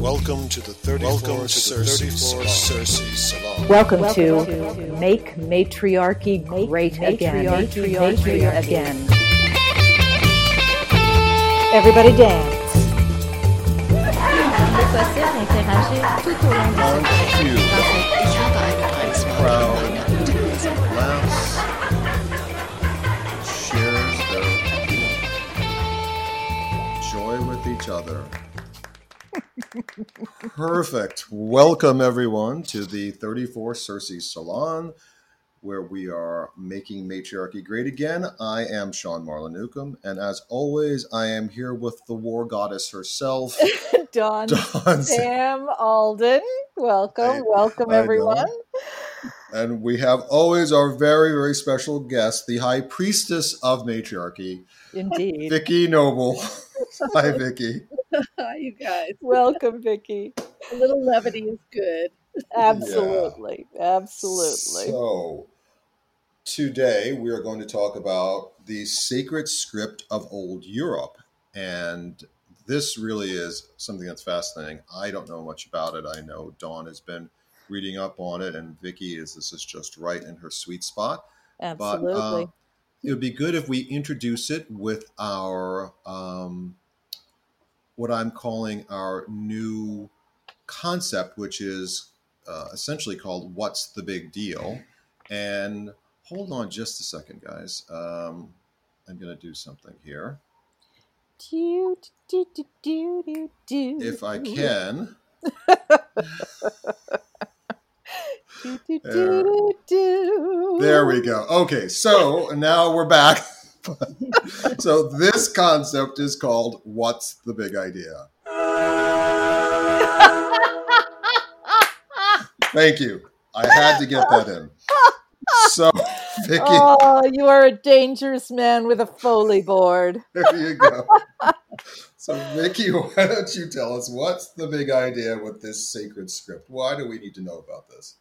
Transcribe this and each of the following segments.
Welcome to the 34th Welcome to the 34th Circe Salon. Welcome, Welcome to, to Make Matriarchy Great Again. Matriarchy again. Everybody dance. joy with each other. Perfect. Welcome, everyone, to the 34 Circe Salon, where we are making matriarchy great again. I am Sean Marlon Newcomb, and as always, I am here with the war goddess herself, Dawn, Dawn Sam Alden. Welcome, I, welcome, everyone. And we have always our very, very special guest, the high priestess of matriarchy, indeed, Vicki Noble. Hi, Vicki. Hi, you guys. Welcome, Vicki. A little levity is good. Absolutely. Yeah. Absolutely. So, today we are going to talk about the sacred script of Old Europe. And this really is something that's fascinating. I don't know much about it. I know Dawn has been reading up on it, and Vicki is this is just right in her sweet spot. Absolutely. But, uh, it would be good if we introduce it with our um, what I'm calling our new concept, which is uh, essentially called "What's the Big Deal?" And hold on just a second, guys. Um, I'm going to do something here. Do, do, do. If I can. there. there we go. Okay, so now we're back. so this concept is called "What's the Big Idea?" Thank you. I had to get that in. So, Vicki. Oh, you are a dangerous man with a foley board. There you go. So, Vicki, why don't you tell us what's the big idea with this sacred script? Why do we need to know about this?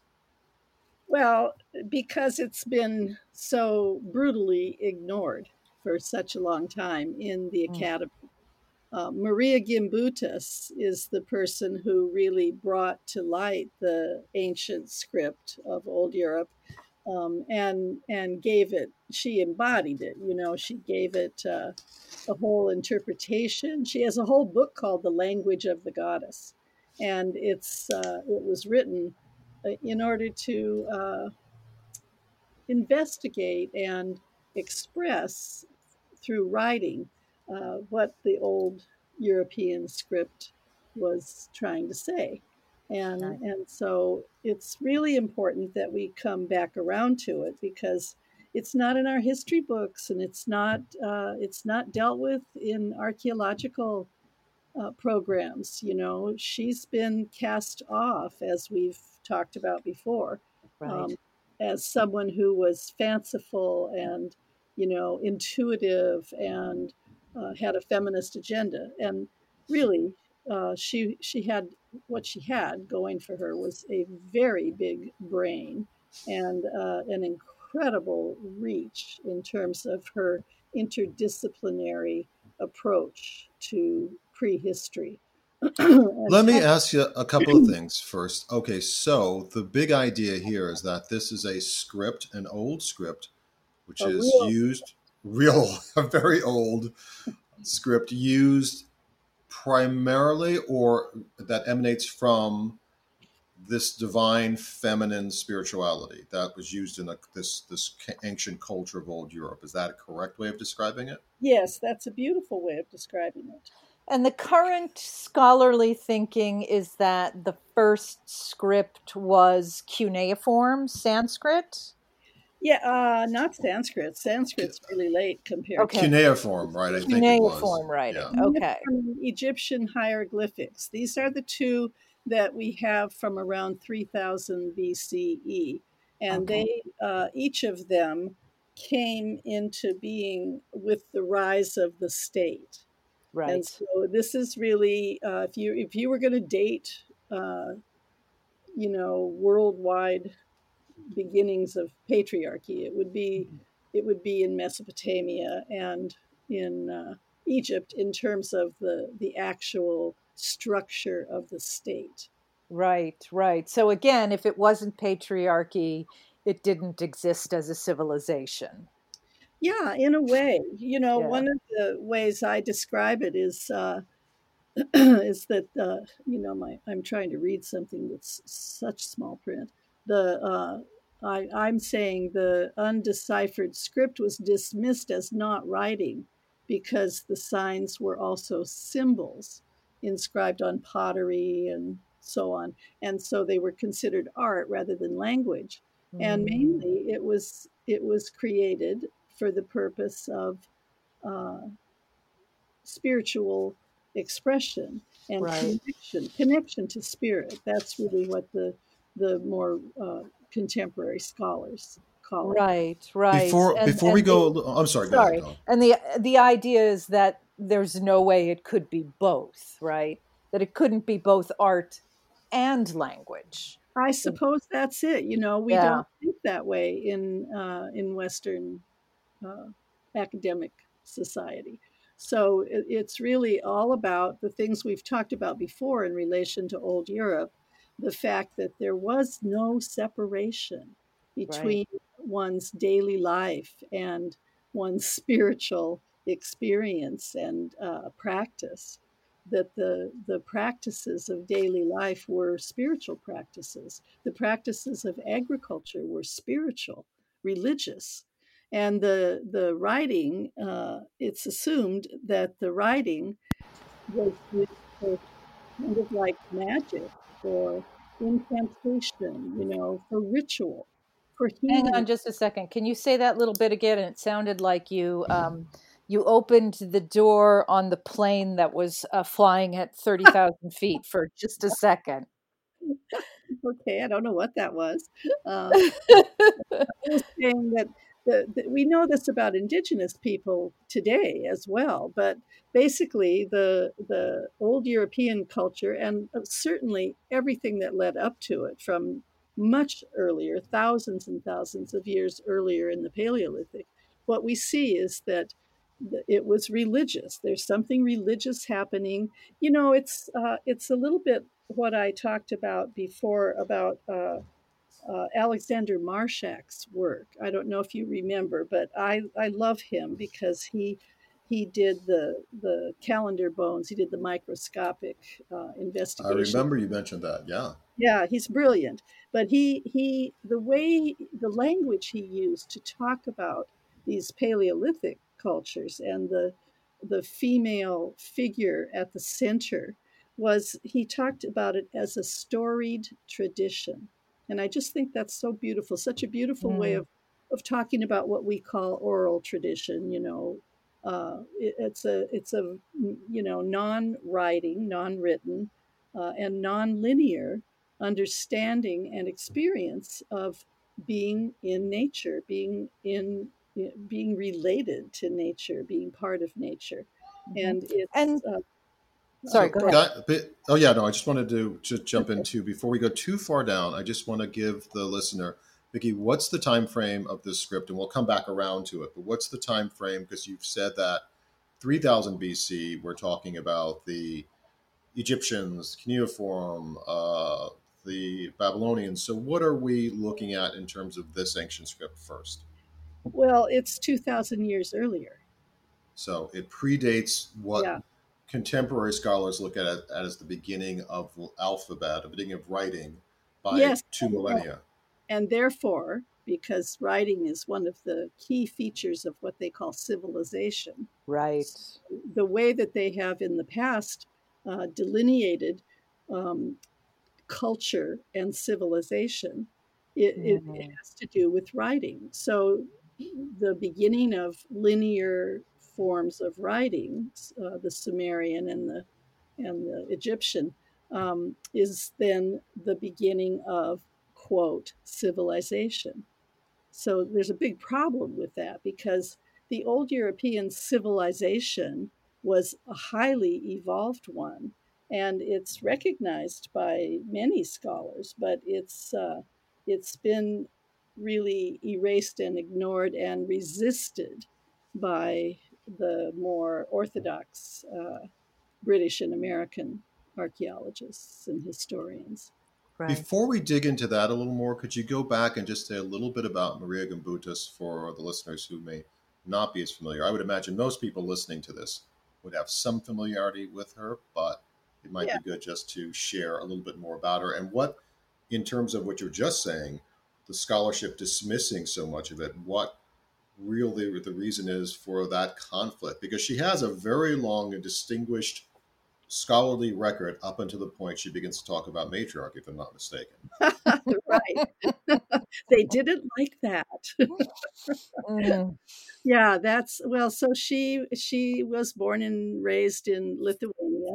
Well, because it's been so brutally ignored for such a long time in the mm. academy. Uh, Maria Gimbutas is the person who really brought to light the ancient script of Old Europe um, and and gave it. She embodied it. You know, she gave it uh, a whole interpretation. She has a whole book called "The Language of the Goddess," and it's uh, it was written in order to uh, investigate and express through writing uh, what the old European script was trying to say. And, right. and so it's really important that we come back around to it because it's not in our history books and it's not uh, it's not dealt with in archaeological uh, programs. You know, she's been cast off as we've talked about before, right. um, as someone who was fanciful and, you know, intuitive and uh, had a feminist agenda. And really, uh, she she had what she had going for her was a very big brain and uh, an incredible reach in terms of her interdisciplinary approach to prehistory. Let me ask you a couple of things first. Okay, so the big idea here is that this is a script, an old script, which a is real. used real, a very old script used primarily or that emanates from this divine feminine spirituality that was used in a, this this ancient culture of old Europe. Is that a correct way of describing it? Yes, that's a beautiful way of describing it. And the current scholarly thinking is that the first script was cuneiform Sanskrit. Yeah, uh, not Sanskrit. Sanskrit's really late compared okay. to cuneiform, right? I cuneiform writing. Yeah. Okay. Egyptian hieroglyphics. These are the two that we have from around 3000 BCE, and okay. they uh, each of them came into being with the rise of the state. Right. And so this is really uh, if you if you were going to date, uh, you know, worldwide beginnings of patriarchy, it would be mm-hmm. it would be in Mesopotamia and in uh, Egypt in terms of the the actual structure of the state. Right, right. So again, if it wasn't patriarchy, it didn't exist as a civilization. Yeah, in a way. You know, yeah. one of the ways I describe it is uh, is that uh, you know my I'm trying to read something that's such small print. The uh, I, I'm saying the undeciphered script was dismissed as not writing because the signs were also symbols inscribed on pottery and so on, and so they were considered art rather than language. Mm. And mainly, it was it was created for the purpose of uh, spiritual expression and right. connection connection to spirit. That's really what the the more uh, contemporary scholars call it. Right right. Before and, before and we go the, i'm sorry sorry. Ahead, and the the idea is that there's no way it could be both right? That it couldn't be both art and language. I suppose that's it. You know we yeah. don't think that way in uh, in western academic society so it's really all about the things we've talked about before in relation to old Europe the fact that there was no separation between right. one's daily life and one's spiritual experience and uh, practice that the the practices of daily life were spiritual practices the practices of agriculture were spiritual religious and the the writing uh, it's assumed that the writing was kind of like magic or incantation you know for ritual for healing. hang on just a second. Can you say that little bit again? And it sounded like you um, you opened the door on the plane that was uh, flying at 30,000 feet for just a second. Okay. I don't know what that was. Um, i was saying that the, the, we know this about indigenous people today as well, but basically the the old European culture and uh, certainly everything that led up to it from much earlier, thousands and thousands of years earlier in the Paleolithic, what we see is that it was religious. There's something religious happening. You know, it's uh, it's a little bit what I talked about before about uh, uh, Alexander Marshack's work. I don't know if you remember, but I, I love him because he he did the the calendar bones. He did the microscopic uh, investigation. I remember you mentioned that. Yeah. Yeah, he's brilliant. But he he the way the language he used to talk about these Paleolithic cultures and the the female figure at the center was he talked about it as a storied tradition and I just think that's so beautiful, such a beautiful mm. way of, of talking about what we call oral tradition, you know. Uh, it, it's a it's a you know non-writing, non-written, uh, and non-linear understanding and experience of being in nature, being in being related to nature, being part of nature, mm-hmm. and it's and uh, Sorry, go ahead. Got, oh yeah, no, I just wanted to just jump into before we go too far down. I just want to give the listener, Vicki, what's the time frame of this script, and we'll come back around to it. But what's the time frame? Because you've said that 3000 BC, we're talking about the Egyptians, cuneiform, uh, the Babylonians. So what are we looking at in terms of this ancient script first? Well, it's 2,000 years earlier. So it predates what yeah contemporary scholars look at it as the beginning of alphabet, the beginning of writing by yes, two millennia. And therefore, because writing is one of the key features of what they call civilization. Right. The way that they have in the past uh, delineated um, culture and civilization, it, mm-hmm. it, has to do with writing. So the beginning of linear forms of writing, uh, the Sumerian and the and the Egyptian, um, is then the beginning of quote civilization. So there's a big problem with that because the old European civilization was a highly evolved one, and it's recognized by many scholars, but it's uh, it's been really erased and ignored and resisted by the more orthodox uh, British and American archaeologists and historians. Right. Before we dig into that a little more, could you go back and just say a little bit about Maria Gimbutas for the listeners who may not be as familiar? I would imagine most people listening to this would have some familiarity with her, but it might yeah. be good just to share a little bit more about her and what, in terms of what you're just saying, the scholarship dismissing so much of it, what really the reason is for that conflict because she has a very long and distinguished scholarly record up until the point she begins to talk about matriarchy, if I'm not mistaken. right. they didn't like that. mm. Yeah, that's well. So she she was born and raised in Lithuania,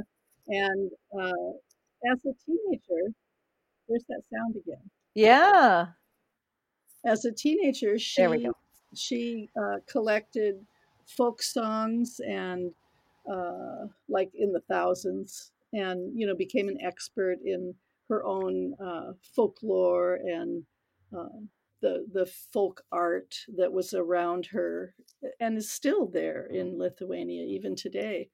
and uh, as a teenager, there's that sound again. Yeah. As a teenager, she she uh, collected folk songs and uh, like in the thousands, and you know became an expert in her own uh, folklore and uh, the the folk art that was around her, and is still there in Lithuania even today.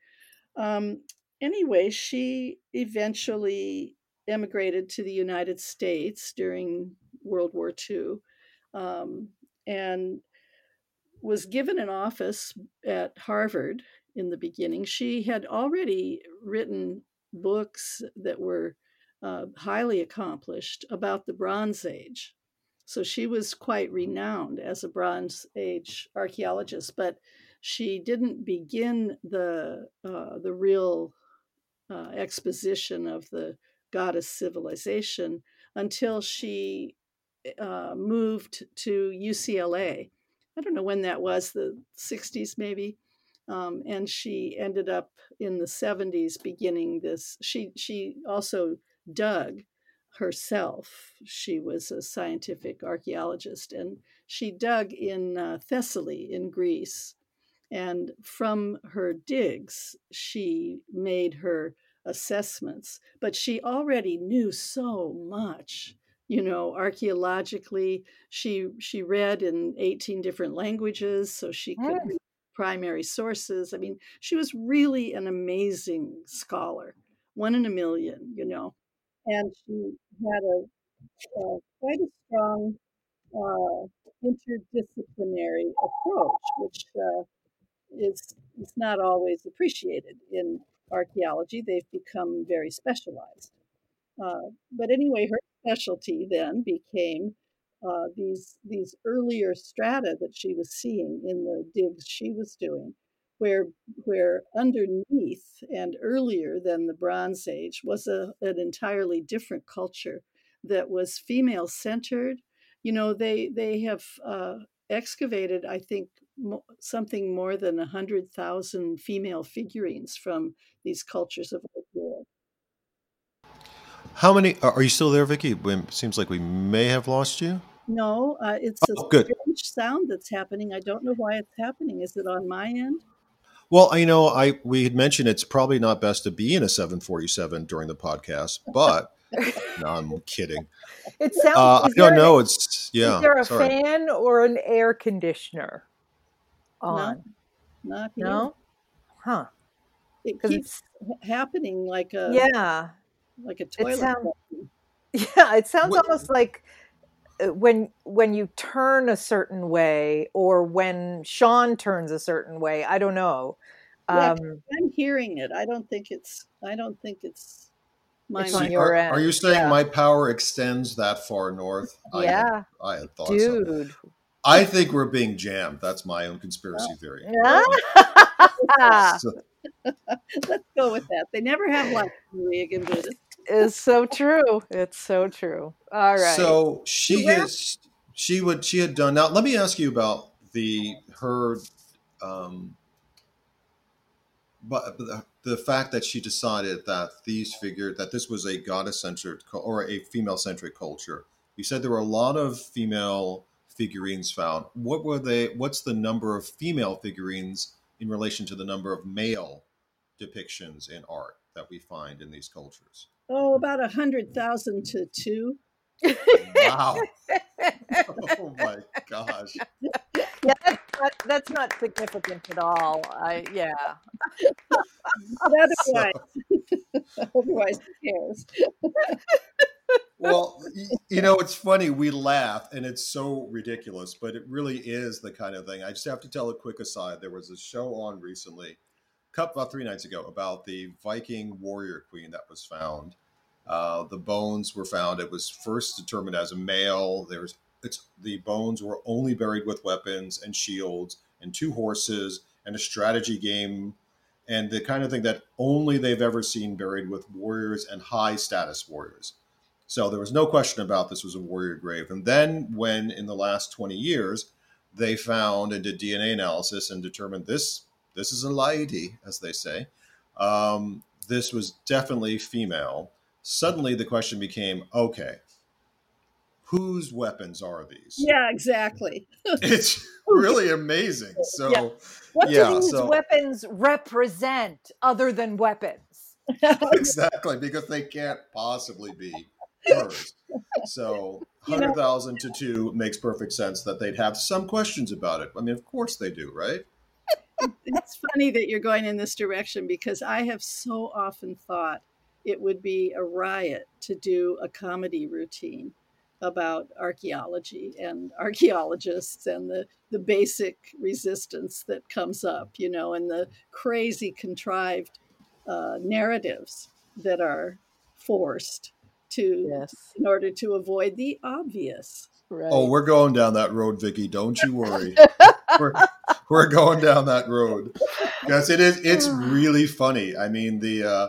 Um, anyway, she eventually emigrated to the United States during World War II, um, and was given an office at Harvard in the beginning. She had already written books that were uh, highly accomplished about the Bronze Age. So she was quite renowned as a Bronze Age archaeologist, but she didn't begin the uh, the real uh, exposition of the goddess civilization until she uh, moved to UCLA I don't know when that was, the 60s maybe. Um, and she ended up in the 70s beginning this. She, she also dug herself. She was a scientific archaeologist and she dug in uh, Thessaly in Greece. And from her digs, she made her assessments, but she already knew so much you know archaeologically she she read in 18 different languages so she could read primary sources. I mean she was really an amazing scholar one in a million you know? And she had a, a quite a strong uh, interdisciplinary approach which uh, is is not always appreciated in archaeology. They've become very specialized. Uh, but anyway her specialty then became uh, these these earlier strata that she was seeing in the digs she was doing, where where underneath and earlier than the Bronze Age was a, an entirely different culture that was female centered. You know, they they have uh, excavated, I think, mo- something more than hundred thousand female figurines from these cultures of Europe. How many are you still there, Vicki? It seems like we may have lost you. No, uh, it's oh, a good. strange sound that's happening. I don't know why it's happening. Is it on my end? Well, you know, I we had mentioned it's probably not best to be in a 747 during the podcast, but no, I'm kidding. It sounds. Uh, I don't know. it's yeah. Is there a sorry. fan or an air conditioner on? No, not. No, huh? It keeps happening like a yeah like a toilet. It sound, yeah, it sounds what, almost like uh, when when you turn a certain way or when Sean turns a certain way. I don't know. Yeah, um, I'm hearing it. I don't think it's. I don't think it's. It's on your are, end. Are you saying yeah. my power extends that far north? Yeah, I had, I had thought dude. So. I think we're being jammed. That's my own conspiracy theory. so. Let's go with that. They never have lunch in Reagan Buddhist is so true. It's so true. All right. So she has she would she had done now let me ask you about the her um but the, the fact that she decided that these figured that this was a goddess centered or a female centric culture. You said there were a lot of female figurines found. What were they what's the number of female figurines in relation to the number of male depictions in art that we find in these cultures? oh, about a hundred thousand to two. wow. oh my gosh. Yeah, that's not, that's not significant at all. I yeah. otherwise, so. otherwise, who cares? well, you know, it's funny. We laugh, and it's so ridiculous, but it really is the kind of thing. I just have to tell a quick aside. There was a show on recently, about three nights ago, about the Viking warrior queen that was found uh, the bones were found. It was first determined as a male. There's it's the bones were only buried with weapons and shields and two horses and a strategy game and the kind of thing that only they've ever seen buried with warriors and high status warriors. So there was no question about this was a warrior grave. And then when in the last 20 years they found and did DNA analysis and determined this this is a lady, as they say. Um, this was definitely female. Suddenly the question became okay whose weapons are these? Yeah exactly. It's really amazing. So yeah. what yeah, do these so, weapons represent other than weapons? Exactly because they can't possibly be hers. So 100000 to 2 makes perfect sense that they'd have some questions about it. I mean of course they do right it's funny that you're going in this direction because i have so often thought it would be a riot to do a comedy routine about archaeology and archaeologists and the, the basic resistance that comes up, you know, and the crazy contrived uh, narratives that are forced to yes. in order to avoid the obvious. Right. Oh, we're going down that road, Vicki. Don't you worry. we're, we're going down that road. Yes, it is. It's really funny. I mean, the uh,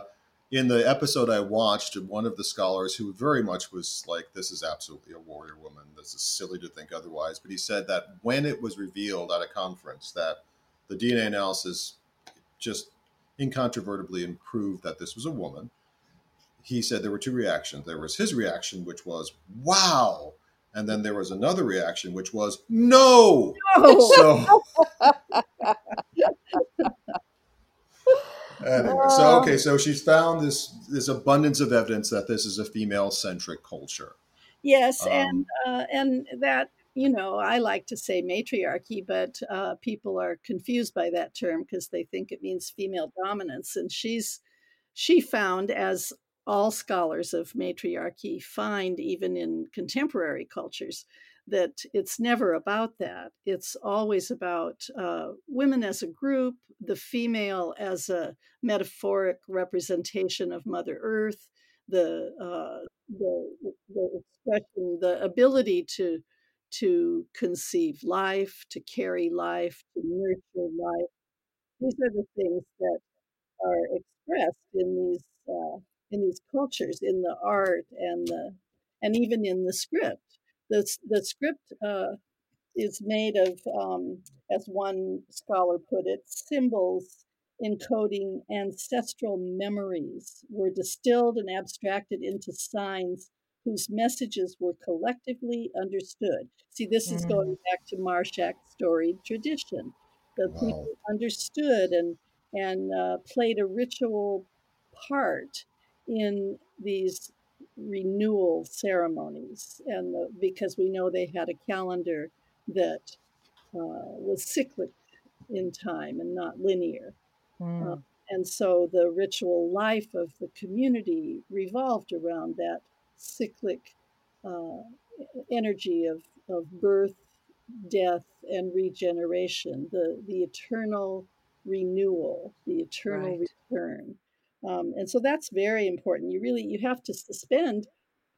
in the episode I watched, one of the scholars who very much was like, "This is absolutely a warrior woman. This is silly to think otherwise." But he said that when it was revealed at a conference that the DNA analysis just incontrovertibly proved that this was a woman, he said there were two reactions. There was his reaction, which was "Wow," and then there was another reaction, which was "No." no! So. Anyway, so okay, so she's found this this abundance of evidence that this is a female centric culture. Yes, um, and uh, and that you know I like to say matriarchy, but uh, people are confused by that term because they think it means female dominance, and she's she found as all scholars of matriarchy find even in contemporary cultures that it's never about that. It's always about uh, women as a group, the female as a metaphoric representation of Mother Earth, the uh, the, the expression, the ability to to conceive life, to carry life, to nurture life. These are the things that are expressed in these uh, in these cultures, in the art and the and even in the script the, the script uh, is made of, um, as one scholar put it, symbols encoding ancestral memories were distilled and abstracted into signs whose messages were collectively understood. See, this is going mm. back to Marshack's storied tradition. The wow. people understood and and uh, played a ritual part in these renewal ceremonies, and the, because we know they had a calendar that uh, was cyclic in time and not linear. Mm. Uh, and so the ritual life of the community revolved around that cyclic uh, energy of, of birth, death, and regeneration, the, the eternal renewal, the eternal right. return. Um, and so that's very important. You really you have to suspend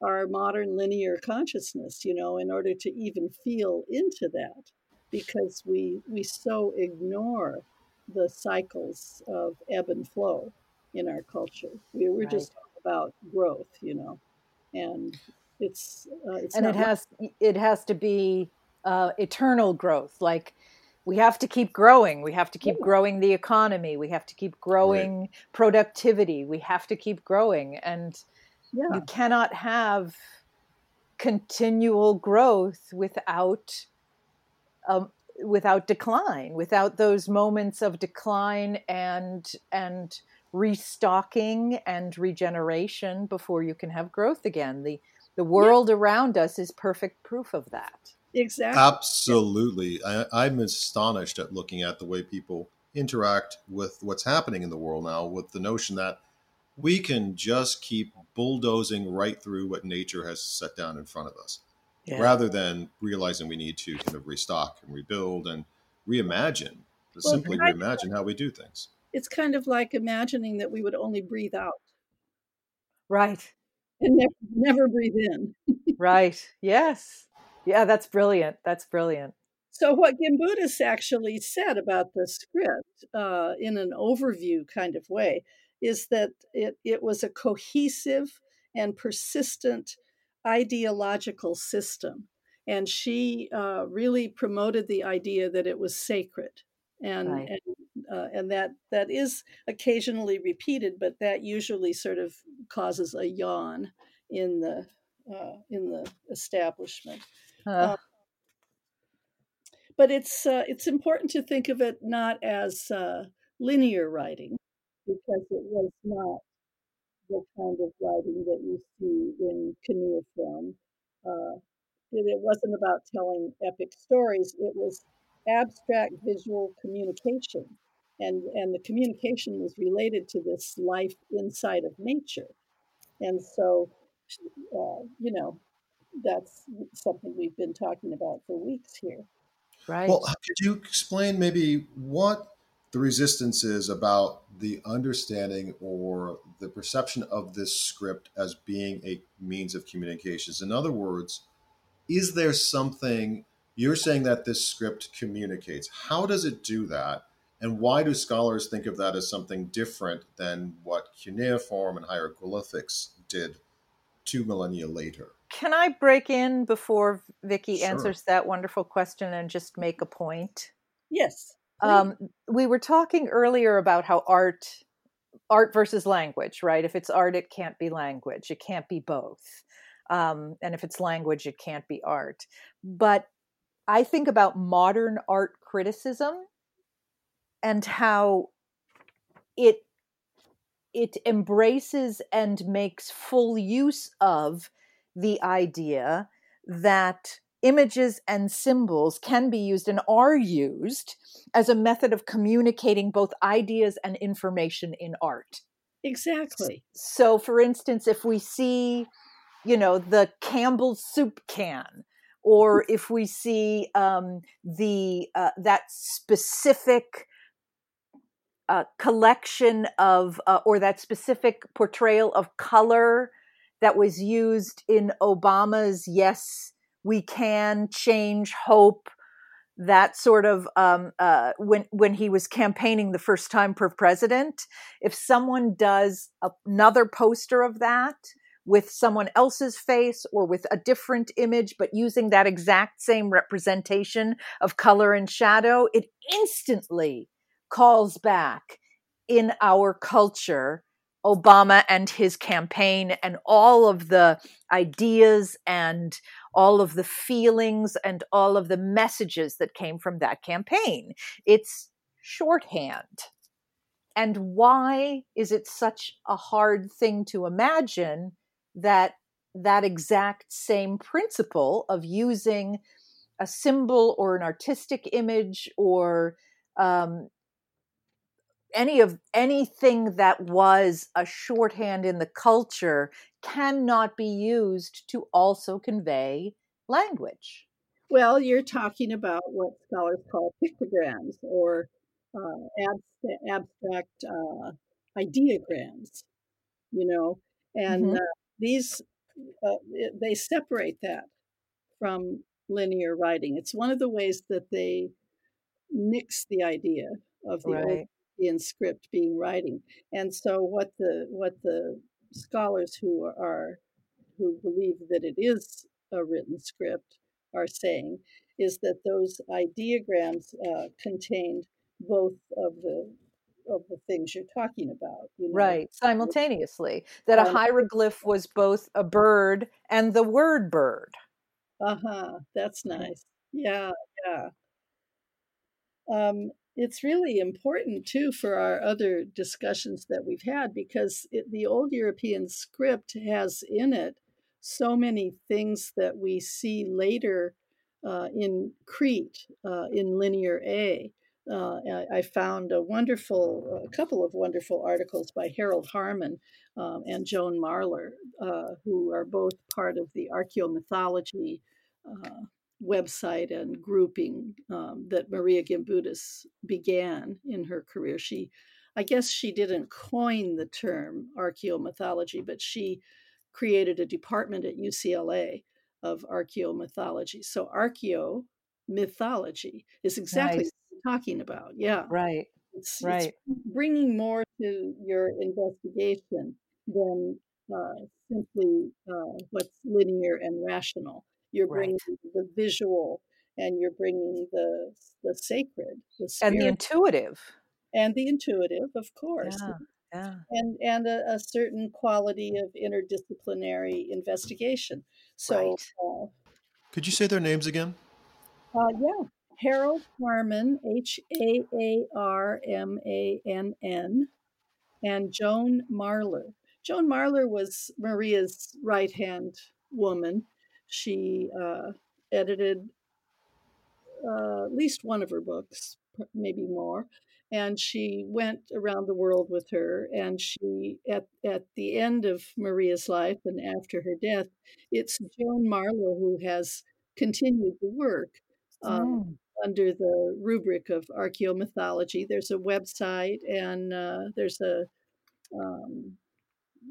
our modern linear consciousness, you know, in order to even feel into that, because we we so ignore the cycles of ebb and flow in our culture. We, we're right. just about growth, you know, and it's, uh, it's and it has it has to be uh, eternal growth, like we have to keep growing. We have to keep growing the economy. We have to keep growing right. productivity. We have to keep growing. And yeah. you cannot have continual growth without um, without decline, without those moments of decline and and restocking and regeneration before you can have growth again. The The world yeah. around us is perfect proof of that. Exactly. Absolutely. I, I'm astonished at looking at the way people interact with what's happening in the world now with the notion that we can just keep bulldozing right through what nature has set down in front of us yeah. rather than realizing we need to kind of restock and rebuild and reimagine, well, simply reimagine how we do things. It's kind of like imagining that we would only breathe out. Right. And never, never breathe in. right. Yes. Yeah, that's brilliant. That's brilliant. So, what Gimbutas actually said about the script uh, in an overview kind of way is that it, it was a cohesive and persistent ideological system. And she uh, really promoted the idea that it was sacred. And, right. and, uh, and that that is occasionally repeated, but that usually sort of causes a yawn in the uh, in the establishment. Uh, but it's uh, it's important to think of it not as uh, linear writing because it was not the kind of writing that you see in cuneiform. Uh, it, it wasn't about telling epic stories. It was abstract visual communication, and and the communication was related to this life inside of nature, and so uh, you know that's something we've been talking about for weeks here. Right. Well, could you explain maybe what the resistance is about the understanding or the perception of this script as being a means of communications. In other words, is there something you're saying that this script communicates? How does it do that? And why do scholars think of that as something different than what cuneiform and hieroglyphics did two millennia later? Can I break in before Vicki sure. answers that wonderful question and just make a point? Yes. Um, we were talking earlier about how art art versus language right if it's art it can't be language it can't be both um, and if it's language it can't be art but i think about modern art criticism and how it it embraces and makes full use of the idea that images and symbols can be used and are used as a method of communicating both ideas and information in art. Exactly. So, for instance, if we see, you know, the Campbell's soup can, or if we see um, the uh, that specific uh, collection of, uh, or that specific portrayal of color that was used in Obama's Yes we can change hope that sort of um, uh, when when he was campaigning the first time for president. If someone does another poster of that with someone else's face or with a different image but using that exact same representation of color and shadow it instantly calls back in our culture Obama and his campaign and all of the ideas and all of the feelings and all of the messages that came from that campaign. It's shorthand. And why is it such a hard thing to imagine that that exact same principle of using a symbol or an artistic image or um, any of anything that was a shorthand in the culture cannot be used to also convey language. Well, you're talking about what scholars call pictograms or uh, abstract uh, ideograms, you know, and mm-hmm. uh, these uh, they separate that from linear writing. It's one of the ways that they mix the idea of the right. In script being writing. And so what the what the scholars who are who believe that it is a written script are saying is that those ideograms uh, contained both of the of the things you're talking about. You know? Right, simultaneously. That a hieroglyph was both a bird and the word bird. Uh huh. That's nice. Yeah, yeah. Um, it's really important too for our other discussions that we've had because it, the old European script has in it so many things that we see later uh, in Crete, uh, in Linear A. Uh, I found a wonderful, a couple of wonderful articles by Harald Haarmann um, and Joan Marler, uh, who are both part of the archaeomythology uh, website and grouping um, that Maria Gimbutas began in her career. She, I guess, she didn't coin the term archaeomythology, but she created a department at UCLA of archaeomythology. So archaeomythology is exactly nice. what we're talking about. Yeah. Right. It's, right. It's bringing more to your investigation than uh, simply uh, what's linear and rational. You're bringing right. the visual and you're bringing the the sacred, the and the intuitive, and the intuitive, of course. Yeah yeah. and and a, a, certain quality of interdisciplinary investigation. So, right. uh, could you say their names again? Uh, yeah, Harald Haarmann, H A A R M A N N, and Joan Marler. Joan Marler was Maria's right hand woman. She uh, edited uh, at least one of her books, maybe more and she went around the world with her and she at, at the end of maria's life and after her death it's joan marler who has continued the work um, mm. under the rubric of archaeomythology there's a website and uh, there's a um,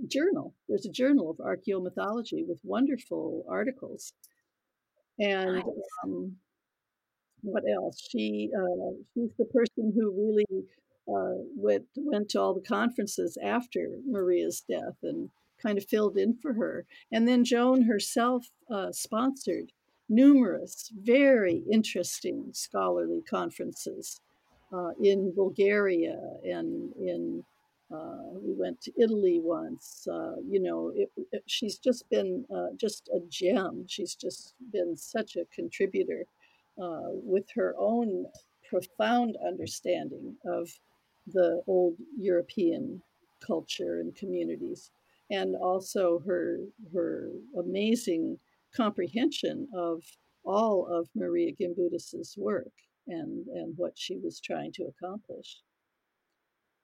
journal there's a journal of archaeomythology with wonderful articles and nice. um, what else? She uh, she's the person who really uh, went went to all the conferences after Maria's death and kind of filled in for her. And then Joan herself uh, sponsored numerous very interesting scholarly conferences uh, in Bulgaria and in uh, we went to Italy once. Uh, you know, it, it, she's just been uh, just a gem. She's just been such a contributor uh, with her own profound understanding of the old European culture and communities, and also her her amazing comprehension of all of Maria Gimbutas's work and and what she was trying to accomplish.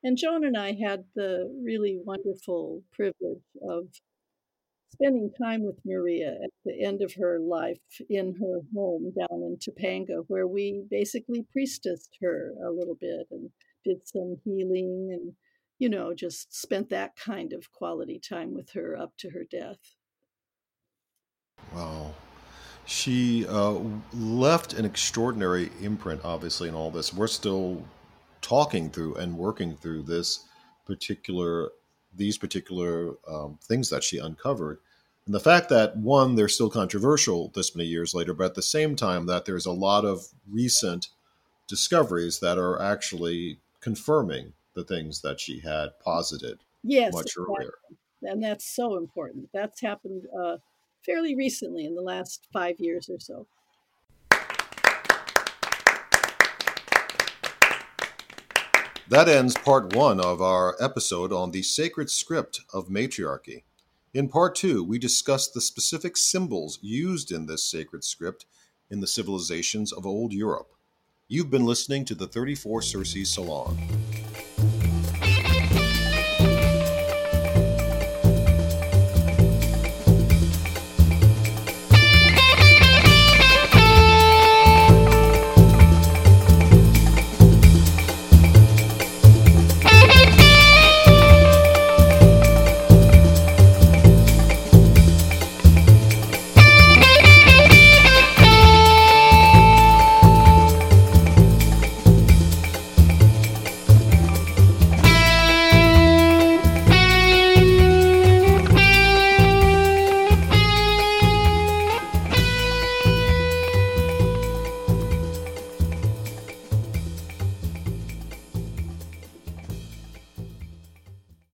And Joan and I had the really wonderful privilege of spending time with Maria at the end of her life in her home down in Topanga, where we basically priestessed her a little bit and did some healing and, you know, just spent that kind of quality time with her up to her death. Wow. She uh, left an extraordinary imprint, obviously, in all this. We're still talking through and working through this particular these particular um, things that she uncovered. And the fact that, one, they're still controversial this many years later, but at the same time, that there's a lot of recent discoveries that are actually confirming the things that she had posited yes, much exactly. earlier. And that's so important. That's happened uh, fairly recently in the last five years or so. That ends part one of our episode on the sacred script of matriarchy. In part two, we discuss the specific symbols used in this sacred script in the civilizations of old Europe. You've been listening to the 34 Circe Salon.